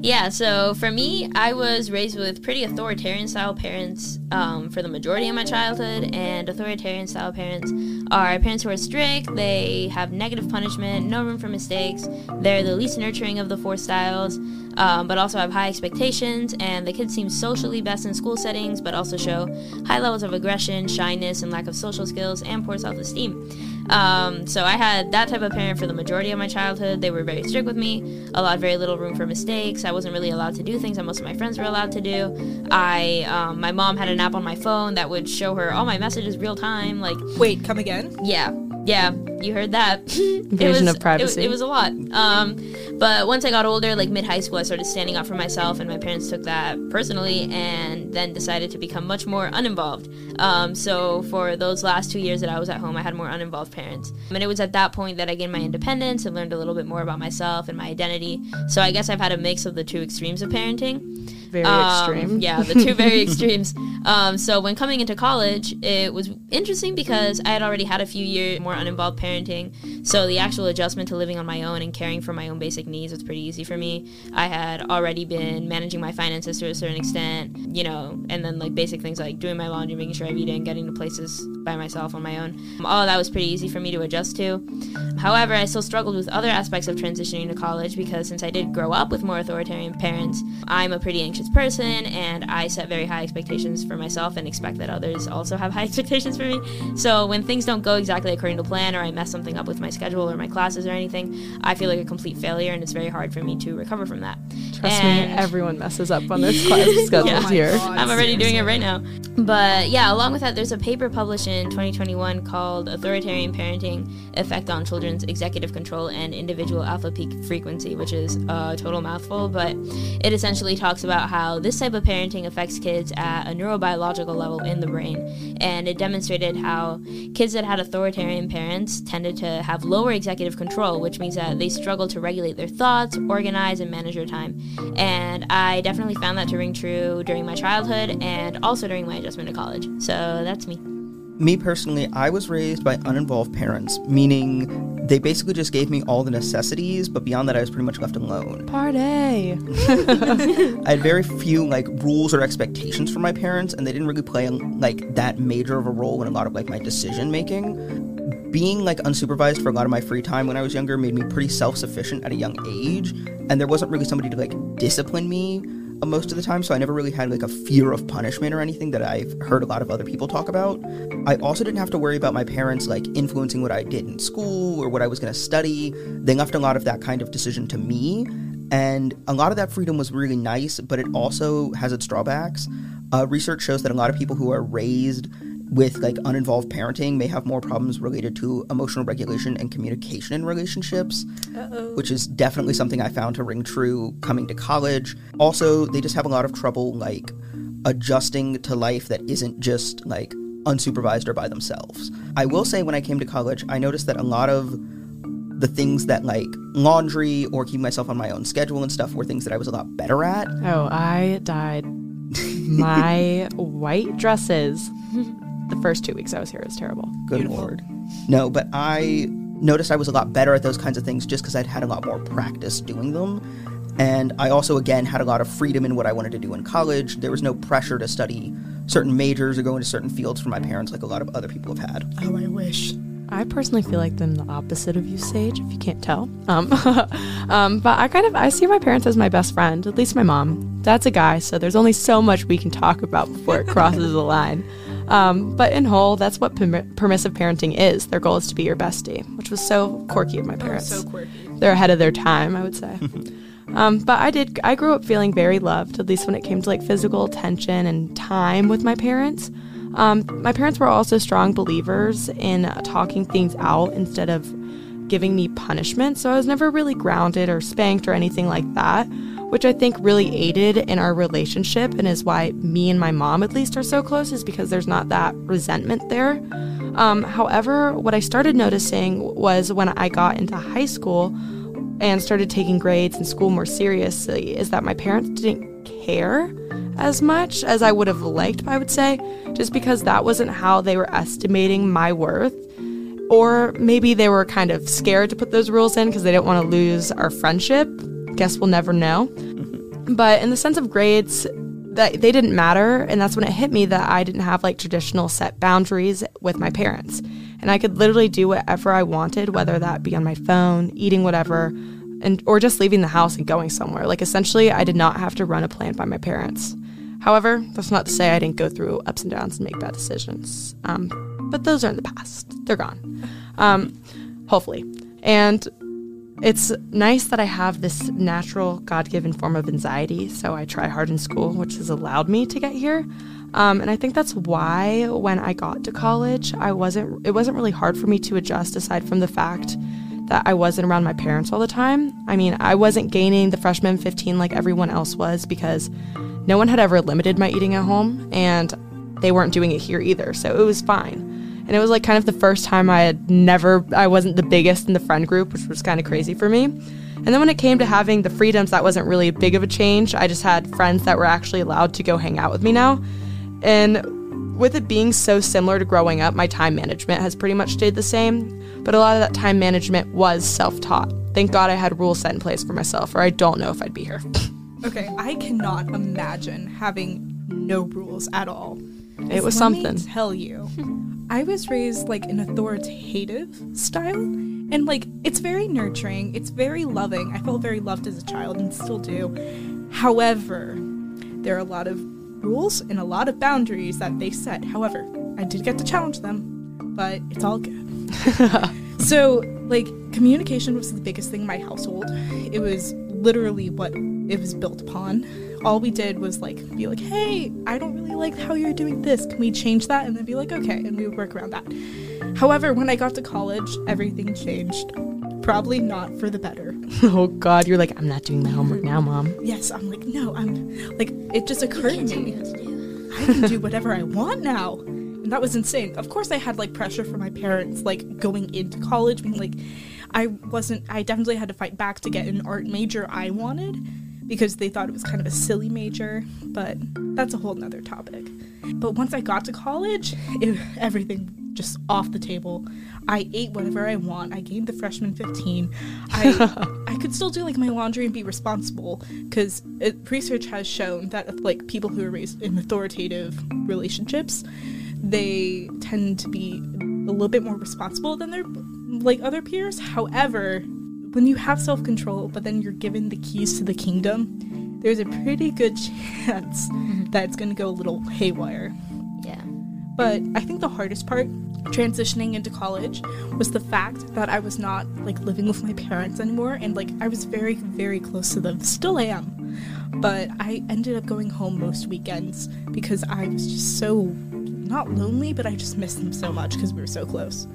Yeah, so for me, I was raised with pretty authoritarian style parents um, for the majority of my childhood, and authoritarian style parents are parents who are strict, they have negative punishment, no room for mistakes, they're the least nurturing of the four styles, um, but also have high expectations, and the kids seem socially best in school settings, but also show high levels of aggression, shyness, and lack of social skills, and poor self esteem. Um, so I had that type of parent for the majority of my childhood. They were very strict with me, allowed very little room for mistakes. I wasn't really allowed to do things that most of my friends were allowed to do. I, um, my mom had an app on my phone that would show her all my messages real time. Like, wait, come again? Yeah, yeah, you heard that. Invasion was, of privacy. It, it, was a lot. Um, but once I got older, like mid high school, I started standing up for myself, and my parents took that personally, and then decided to become much more uninvolved. Um, so for those last two years that I was at home, I had more uninvolved parents, and it was at that point that I gained my independence and learned a little bit more about myself and my identity. So I guess I've had a mix of the two extremes of parenting. Very um, extreme. yeah, the two very extremes. Um, so when coming into college, it was interesting because I had already had a few years more uninvolved parenting. So the actual adjustment to living on my own and caring for my own basic needs was pretty easy for me. I had already been managing my finances to a certain extent, you know, and then like basic things like doing my laundry, making sure I'm eating, getting to places by myself on my own. All that was pretty easy for me to adjust to. However, I still struggled with other aspects of transitioning to college because since I did grow up with more authoritarian parents, I'm a pretty anxious person and I set very high expectations for myself and expect that others also have high expectations for me. So when things don't go exactly according to plan or I mess something up with my schedule or my classes or anything, I feel like a complete failure and it's very hard for me to recover from that. Trust and me, everyone messes up on this class schedules yeah, here. Oh God, I'm already doing it right now. But yeah, along with that, there's a paper published in 2021 called Authoritarian Parenting Effect on Children's Executive Control and Individual Alpha Peak Frequency, which is a total mouthful, but it essentially talks about how this type of parenting affects kids at a neurobiological level in the brain. And it demonstrated how kids that had authoritarian parents tended to have lower executive control, which means that they struggle to regulate their thoughts, organize, and manage their time. And I definitely found that to ring true during my childhood and also during my adjustment to college. So that's me. Me personally, I was raised by uninvolved parents, meaning they basically just gave me all the necessities, but beyond that, I was pretty much left alone. Party! I had very few like rules or expectations from my parents, and they didn't really play like that major of a role in a lot of like my decision making. Being like unsupervised for a lot of my free time when I was younger made me pretty self sufficient at a young age, and there wasn't really somebody to like discipline me most of the time, so I never really had like a fear of punishment or anything that I've heard a lot of other people talk about. I also didn't have to worry about my parents like influencing what I did in school or what I was going to study. They left a lot of that kind of decision to me, and a lot of that freedom was really nice, but it also has its drawbacks. Uh, research shows that a lot of people who are raised with like uninvolved parenting may have more problems related to emotional regulation and communication in relationships, Uh-oh. which is definitely something I found to ring true coming to college. Also, they just have a lot of trouble like adjusting to life that isn't just like unsupervised or by themselves. I will say when I came to college, I noticed that a lot of the things that like laundry or keeping myself on my own schedule and stuff were things that I was a lot better at. Oh, I died. my white dresses the first two weeks I was here was terrible. Good Beautiful. lord. No, but I noticed I was a lot better at those kinds of things just because I'd had a lot more practice doing them. And I also, again, had a lot of freedom in what I wanted to do in college. There was no pressure to study certain majors or go into certain fields from my parents like a lot of other people have had. Oh, I wish. I personally feel like I'm the opposite of you, Sage, if you can't tell. Um, um, but I kind of I see my parents as my best friend, at least my mom. Dad's a guy, so there's only so much we can talk about before it crosses the line. Um, but in whole, that's what perm- permissive parenting is. Their goal is to be your bestie, which was so quirky of my parents. Oh, so quirky. They're ahead of their time, I would say. um, but I did. I grew up feeling very loved, at least when it came to like physical attention and time with my parents. Um, my parents were also strong believers in uh, talking things out instead of giving me punishment, so I was never really grounded or spanked or anything like that which I think really aided in our relationship and is why me and my mom, at least, are so close, is because there's not that resentment there. Um, however, what I started noticing was when I got into high school and started taking grades and school more seriously, is that my parents didn't care as much as I would have liked, I would say, just because that wasn't how they were estimating my worth. Or maybe they were kind of scared to put those rules in because they didn't want to lose our friendship guess we'll never know. But in the sense of grades, that they didn't matter, and that's when it hit me that I didn't have like traditional set boundaries with my parents. And I could literally do whatever I wanted, whether that be on my phone, eating whatever, and or just leaving the house and going somewhere. Like essentially, I did not have to run a plan by my parents. However, that's not to say I didn't go through ups and downs and make bad decisions. Um, but those are in the past; they're gone. Um, hopefully, and it's nice that I have this natural, God given form of anxiety, so I try hard in school, which has allowed me to get here. Um, and I think that's why when I got to college, I wasn't. It wasn't really hard for me to adjust, aside from the fact that I wasn't around my parents all the time. I mean, I wasn't gaining the freshman 15 like everyone else was because no one had ever limited my eating at home, and they weren't doing it here either, so it was fine. And it was like kind of the first time I had never, I wasn't the biggest in the friend group, which was kind of crazy for me. And then when it came to having the freedoms, that wasn't really a big of a change. I just had friends that were actually allowed to go hang out with me now. And with it being so similar to growing up, my time management has pretty much stayed the same. But a lot of that time management was self taught. Thank God I had rules set in place for myself, or I don't know if I'd be here. okay, I cannot imagine having no rules at all. It was something. tell you. I was raised like an authoritative style and like it's very nurturing, it's very loving. I felt very loved as a child and still do. However, there are a lot of rules and a lot of boundaries that they set. However, I did get to challenge them, but it's all good. so, like communication was the biggest thing in my household. It was literally what it was built upon all we did was like be like, hey, I don't really like how you're doing this. Can we change that? And then be like, okay. And we would work around that. However, when I got to college, everything changed. Probably not for the better. oh God, you're like, I'm not doing my homework now, mm-hmm. mom. Yes, I'm like, no, I'm like, it just occurred to me. I can do whatever I want now. And that was insane. Of course, I had like pressure from my parents, like going into college, being like, I wasn't, I definitely had to fight back to get an art major I wanted because they thought it was kind of a silly major, but that's a whole nother topic. But once I got to college, it, everything just off the table. I ate whatever I want. I gained the freshman 15. I I could still do like my laundry and be responsible because uh, research has shown that like people who are raised in authoritative relationships, they tend to be a little bit more responsible than their like other peers. However, when you have self-control but then you're given the keys to the kingdom, there's a pretty good chance mm-hmm. that it's going to go a little haywire. Yeah. But I think the hardest part transitioning into college was the fact that I was not like living with my parents anymore and like I was very very close to them still am but I ended up going home most weekends because I was just so not lonely but I just missed them so much because we were so close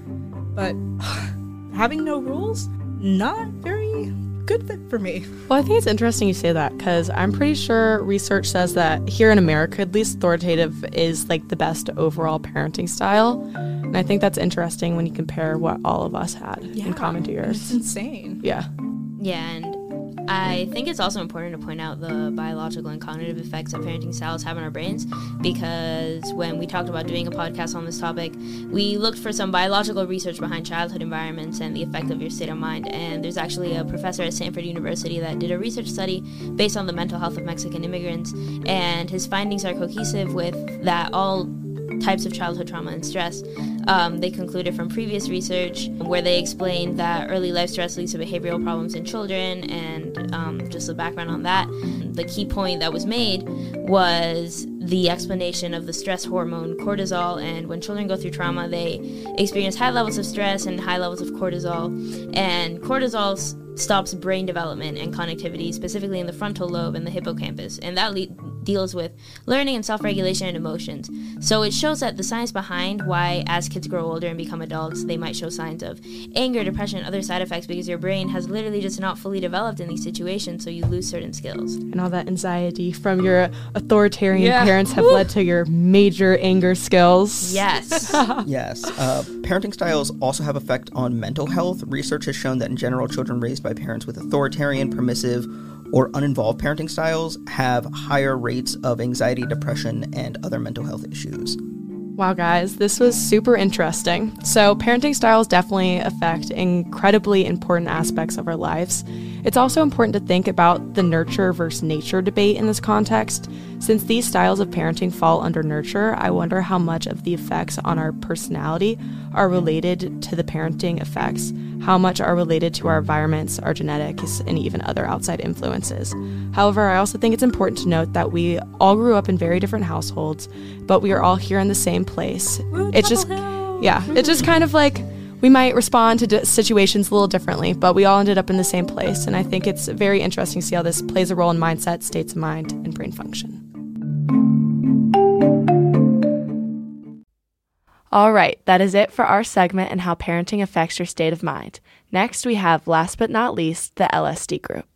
but having no rules not very good fit for me. Well, I think it's interesting you say that because I'm pretty sure research says that here in America, at least authoritative is like the best overall parenting style. And I think that's interesting when you compare what all of us had Yeah, in common to yours. It's insane. Yeah. Yeah, and I think it's also important to point out the biological and cognitive effects that parenting styles have on our brains because when we talked about doing a podcast on this topic, we looked for some biological research behind childhood environments and the effect of your state of mind. And there's actually a professor at Stanford University that did a research study based on the mental health of Mexican immigrants, and his findings are cohesive with that all types of childhood trauma and stress. Um, they concluded from previous research where they explained that early life stress leads to behavioral problems in children, and um, just the background on that. The key point that was made was the explanation of the stress hormone cortisol. And when children go through trauma, they experience high levels of stress and high levels of cortisol. And cortisol stops brain development and connectivity, specifically in the frontal lobe and the hippocampus. And that le- deals with learning and self regulation and emotions. So it shows that the science behind why, as kids grow older and become adults, they might show signs of anger, depression, other side effects because your brain has literally just not fully developed in these situations, so you lose certain skills. And all that anxiety from your authoritarian Yeah. parents have led to your major anger skills. Yes. yes. Uh, parenting styles also have effect on mental health. Research has shown that in general, children raised by parents with authoritarian, permissive, or uninvolved parenting styles have higher rates of anxiety, depression, and other mental health issues. Wow, guys, this was super interesting. So, parenting styles definitely affect incredibly important aspects of our lives. It's also important to think about the nurture versus nature debate in this context. Since these styles of parenting fall under nurture, I wonder how much of the effects on our personality are related to the parenting effects, how much are related to our environments, our genetics, and even other outside influences. However, I also think it's important to note that we all grew up in very different households, but we are all here in the same place. it's just, yeah, it's just kind of like we might respond to d- situations a little differently, but we all ended up in the same place. And I think it's very interesting to see how this plays a role in mindset, states of mind, and brain function. All right, that is it for our segment and how parenting affects your state of mind. Next, we have, last but not least, the LSD group.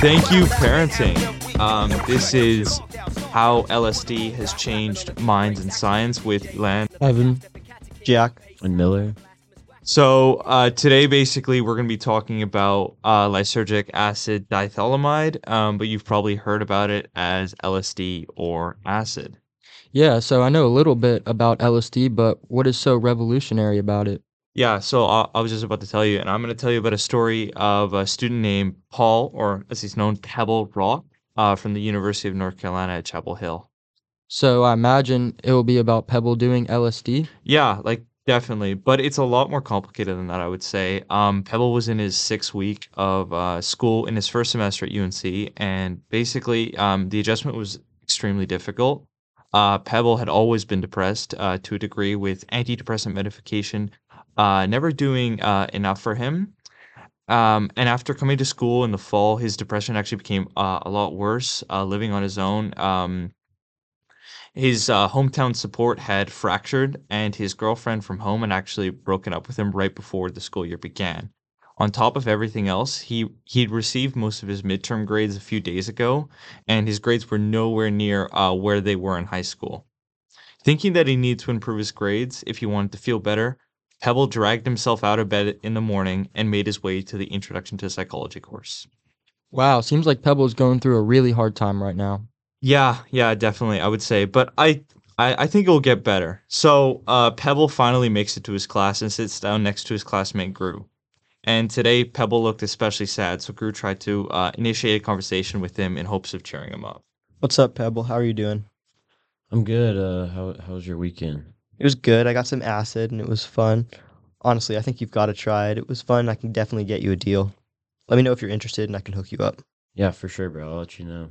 Thank you, parenting. Um, this is how LSD has changed minds and science with Lan, Evan, Jack, and Miller. So uh, today, basically, we're going to be talking about uh, lysergic acid diethylamide, um, but you've probably heard about it as LSD or acid. Yeah, so I know a little bit about LSD, but what is so revolutionary about it? Yeah, so I, I was just about to tell you, and I'm going to tell you about a story of a student named Paul, or as he's known, Pebble Rock, uh, from the University of North Carolina at Chapel Hill. So I imagine it will be about Pebble doing LSD. Yeah, like definitely, but it's a lot more complicated than that. I would say. Um, Pebble was in his sixth week of uh, school in his first semester at UNC, and basically, um, the adjustment was extremely difficult. Uh, Pebble had always been depressed uh, to a degree with antidepressant medication, uh, never doing uh, enough for him. Um, and after coming to school in the fall, his depression actually became uh, a lot worse. Living on his own, um, his uh, hometown support had fractured, and his girlfriend from home had actually broken up with him right before the school year began. On top of everything else, he he'd received most of his midterm grades a few days ago, and his grades were nowhere near uh, where they were in high school. Thinking that he needed to improve his grades if he wanted to feel better, Pebble dragged himself out of bed in the morning and made his way to the Introduction to Psychology course. Wow, seems like Pebble's going through a really hard time right now. Yeah, yeah, definitely. I would say, but I, I, I think it'll get better. So, uh, Pebble finally makes it to his class and sits down next to his classmate Gru. And today, Pebble looked especially sad, so Gru tried to uh, initiate a conversation with him in hopes of cheering him up. What's up, Pebble? How are you doing? I'm good. Uh, how how was your weekend? It was good. I got some acid and it was fun. Honestly, I think you've got to try it. It was fun. I can definitely get you a deal. Let me know if you're interested and I can hook you up. Yeah, for sure, bro. I'll let you know.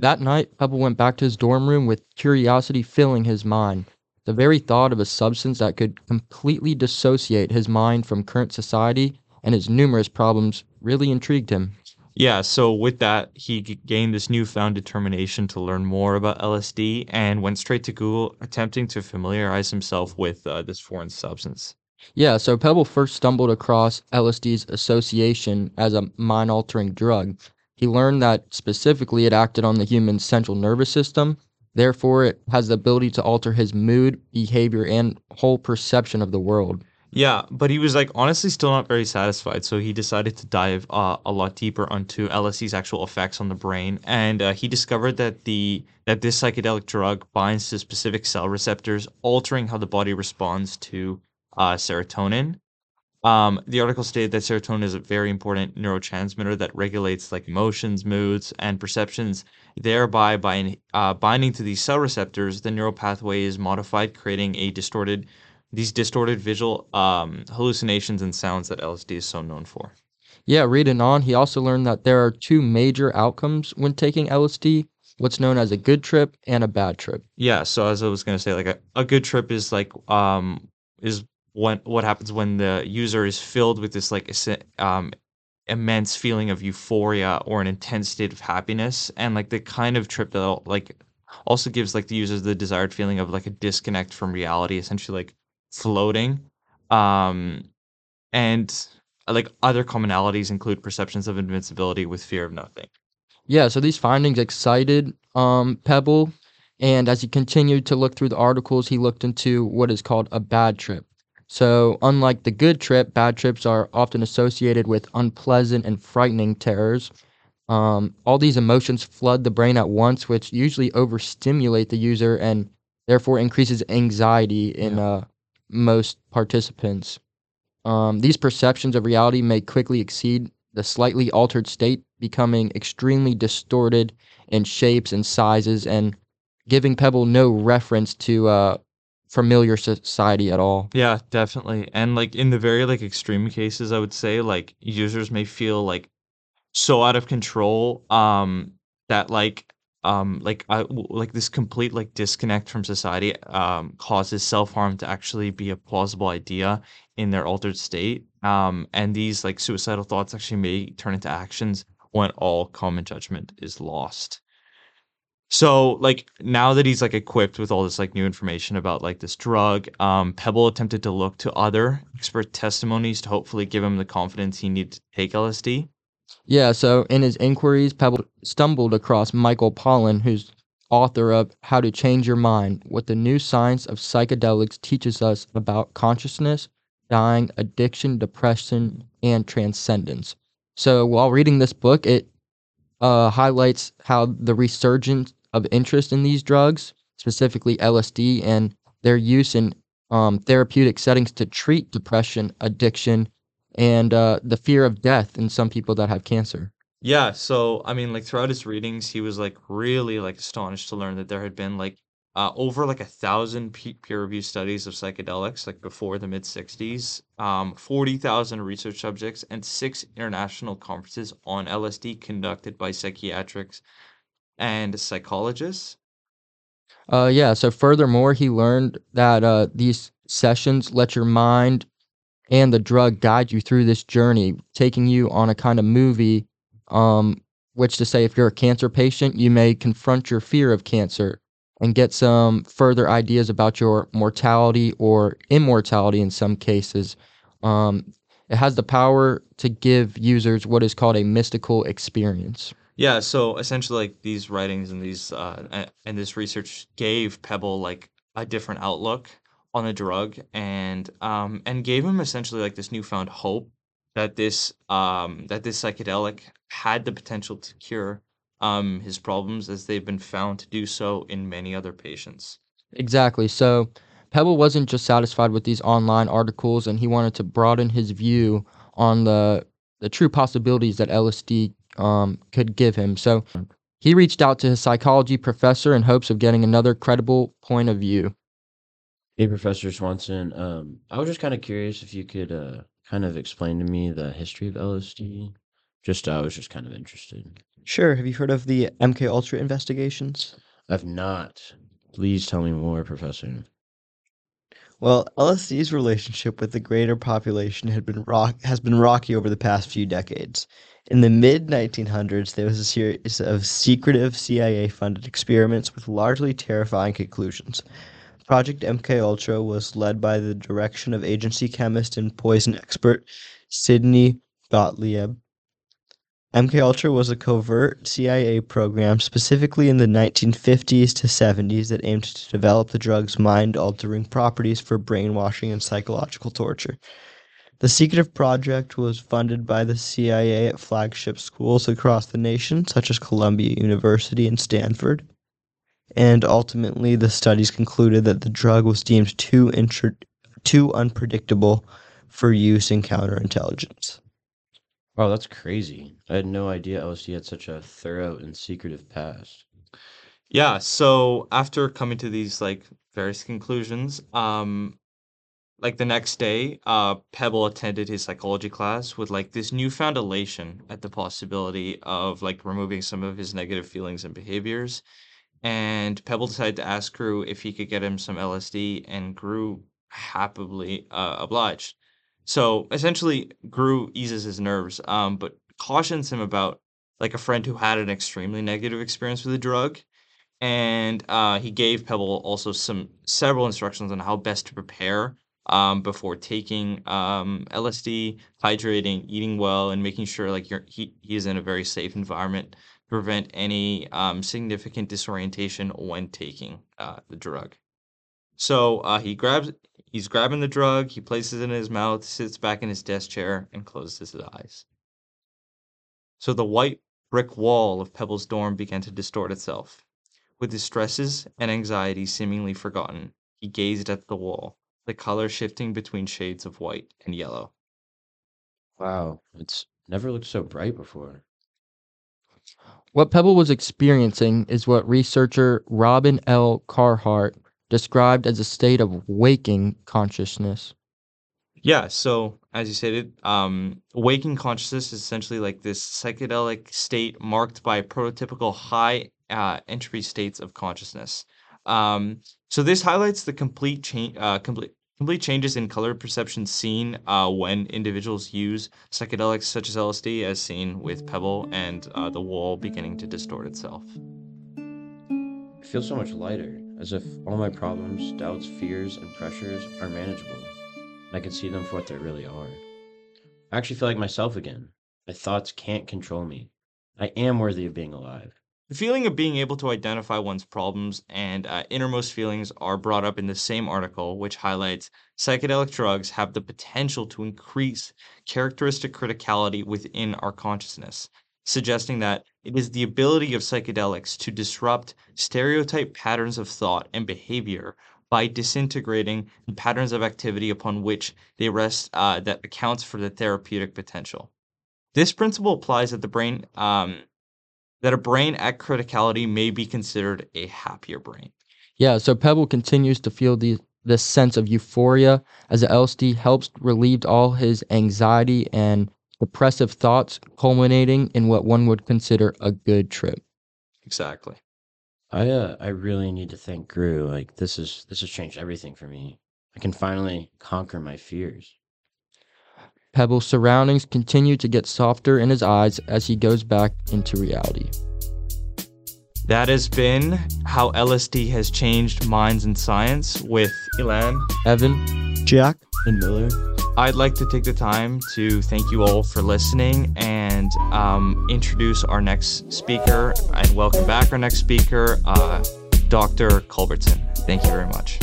That night, Pebble went back to his dorm room with curiosity filling his mind. The very thought of a substance that could completely dissociate his mind from current society and his numerous problems really intrigued him. Yeah, so with that, he gained this newfound determination to learn more about LSD and went straight to Google, attempting to familiarize himself with uh, this foreign substance. Yeah, so Pebble first stumbled across LSD's association as a mind altering drug. He learned that specifically it acted on the human central nervous system. Therefore, it has the ability to alter his mood, behavior, and whole perception of the world. Yeah, but he was like honestly still not very satisfied, so he decided to dive uh, a lot deeper onto LSD's actual effects on the brain, and uh, he discovered that the that this psychedelic drug binds to specific cell receptors, altering how the body responds to uh, serotonin. Um, the article stated that serotonin is a very important neurotransmitter that regulates like emotions, moods, and perceptions. Thereby, by uh, binding to these cell receptors, the neural pathway is modified, creating a distorted these distorted visual um, hallucinations and sounds that LSD is so known for. Yeah, reading on, he also learned that there are two major outcomes when taking LSD what's known as a good trip and a bad trip. Yeah, so as I was gonna say, like a, a good trip is like um is what what happens when the user is filled with this like um immense feeling of euphoria or an intense state of happiness and like the kind of trip that like also gives like the users the desired feeling of like a disconnect from reality essentially like floating um and like other commonalities include perceptions of invincibility with fear of nothing Yeah, so these findings excited um, Pebble, and as he continued to look through the articles, he looked into what is called a bad trip. So, unlike the good trip, bad trips are often associated with unpleasant and frightening terrors. Um, all these emotions flood the brain at once, which usually overstimulate the user and therefore increases anxiety in uh, most participants. Um, these perceptions of reality may quickly exceed the slightly altered state, becoming extremely distorted in shapes and sizes and giving Pebble no reference to uh, familiar society at all. Yeah, definitely. And like in the very like extreme cases, I would say like users may feel like so out of control um that like um like I like this complete like disconnect from society um causes self-harm to actually be a plausible idea in their altered state. Um and these like suicidal thoughts actually may turn into actions when all common judgment is lost. So like now that he's like equipped with all this like new information about like this drug, um, Pebble attempted to look to other expert testimonies to hopefully give him the confidence he needed to take LSD. Yeah, so in his inquiries, Pebble stumbled across Michael Pollan, who's author of How to Change Your Mind What the New Science of Psychedelics Teaches Us About Consciousness, Dying, Addiction, Depression, and Transcendence. So while reading this book, it uh, highlights how the resurgence of interest in these drugs, specifically LSD, and their use in um, therapeutic settings to treat depression, addiction, and uh, the fear of death in some people that have cancer. Yeah, so I mean, like throughout his readings, he was like really like astonished to learn that there had been like uh, over like a thousand peer-reviewed studies of psychedelics like before the mid 60s, um, 40,000 research subjects, and six international conferences on LSD conducted by psychiatrics and psychologists. Uh, yeah, so furthermore, he learned that uh, these sessions let your mind and the drug guide you through this journey, taking you on a kind of movie, um, which to say, if you're a cancer patient, you may confront your fear of cancer and get some further ideas about your mortality or immortality in some cases. Um, it has the power to give users what is called a mystical experience. Yeah, so essentially, like these writings and these uh, and this research gave Pebble like a different outlook on a drug and um and gave him essentially like this newfound hope that this um that this psychedelic had the potential to cure um his problems as they've been found to do so in many other patients. Exactly. So Pebble wasn't just satisfied with these online articles and he wanted to broaden his view on the the true possibilities that LSD um, could give him. So he reached out to his psychology professor in hopes of getting another credible point of view. Hey, Professor Swanson. Um, I was just kind of curious if you could uh, kind of explain to me the history of LSD. Just, I was just kind of interested. Sure. Have you heard of the MK Ultra investigations? I've not. Please tell me more, Professor. Well, LSD's relationship with the greater population had been rock has been rocky over the past few decades. In the mid 1900s, there was a series of secretive CIA funded experiments with largely terrifying conclusions. Project MK Ultra was led by the direction of agency chemist and poison expert Sidney Gottlieb. MK Ultra was a covert CIA program specifically in the 1950s to 70s that aimed to develop the drug's mind-altering properties for brainwashing and psychological torture. The secretive project was funded by the CIA at flagship schools across the nation, such as Columbia University and Stanford. And ultimately, the studies concluded that the drug was deemed too, intr- too unpredictable for use in counterintelligence. Wow, that's crazy. I had no idea LSD had such a thorough and secretive past. Yeah, so after coming to these like various conclusions, um like the next day, uh Pebble attended his psychology class with like this newfound elation at the possibility of like removing some of his negative feelings and behaviors. And Pebble decided to ask Gru if he could get him some LSD, and Gru happily uh, obliged. So essentially, Gru eases his nerves, um, but cautions him about like a friend who had an extremely negative experience with the drug, and uh, he gave Pebble also some several instructions on how best to prepare um, before taking um, LSD, hydrating, eating well, and making sure like you're, he he is in a very safe environment to prevent any um, significant disorientation when taking uh, the drug. So uh, he grabs he's grabbing the drug, he places it in his mouth, sits back in his desk chair, and closes his eyes. So the white brick wall of Pebble's dorm began to distort itself. With his stresses and anxieties seemingly forgotten, he gazed at the wall, the color shifting between shades of white and yellow. Wow, it's never looked so bright before. What Pebble was experiencing is what researcher Robin L. Carhart described as a state of waking consciousness. Yeah, so as you stated, um, waking consciousness is essentially like this psychedelic state marked by prototypical high uh, entropy states of consciousness. Um, so this highlights the complete change, uh, complete complete changes in color perception seen uh, when individuals use psychedelics such as LSD, as seen with Pebble and uh, the wall beginning to distort itself. I feel so much lighter, as if all my problems, doubts, fears, and pressures are manageable. And I can see them for what they really are. I actually feel like myself again. My thoughts can't control me. I am worthy of being alive. The feeling of being able to identify one's problems and uh, innermost feelings are brought up in the same article, which highlights psychedelic drugs have the potential to increase characteristic criticality within our consciousness, suggesting that it is the ability of psychedelics to disrupt stereotype patterns of thought and behavior by disintegrating patterns of activity upon which they rest uh, that accounts for the therapeutic potential. This principle applies that the brain um, that a brain at criticality may be considered a happier brain. Yeah, so Pebble continues to feel the this sense of euphoria as the LSD helps relieve all his anxiety and depressive thoughts, culminating in what one would consider a good trip. Exactly. I uh, I really need to thank Gru. Like this is this has changed everything for me. I can finally conquer my fears. Pebble's surroundings continue to get softer in his eyes as he goes back into reality. That has been how LSD has changed minds in science with Ilan, Evan, Jack, and Miller. I'd like to take the time to thank you all for listening and um, introduce our next speaker and welcome back our next speaker, uh, Dr. Culbertson. Thank you very much.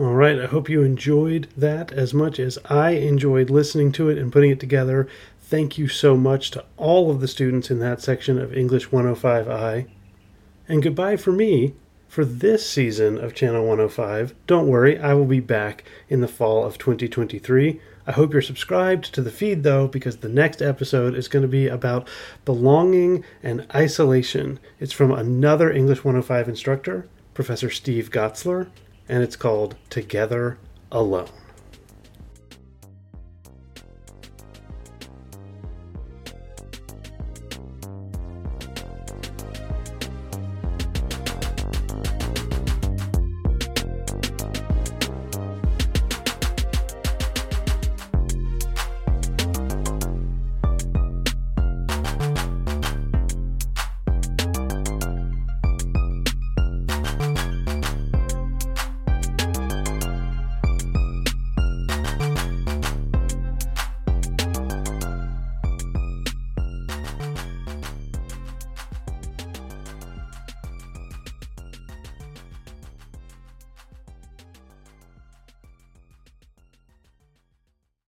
All right, I hope you enjoyed that as much as I enjoyed listening to it and putting it together. Thank you so much to all of the students in that section of English 105i. And goodbye for me for this season of Channel 105. Don't worry, I will be back in the fall of 2023. I hope you're subscribed to the feed though, because the next episode is going to be about belonging and isolation. It's from another English 105 instructor, Professor Steve Gotzler, and it's called Together Alone.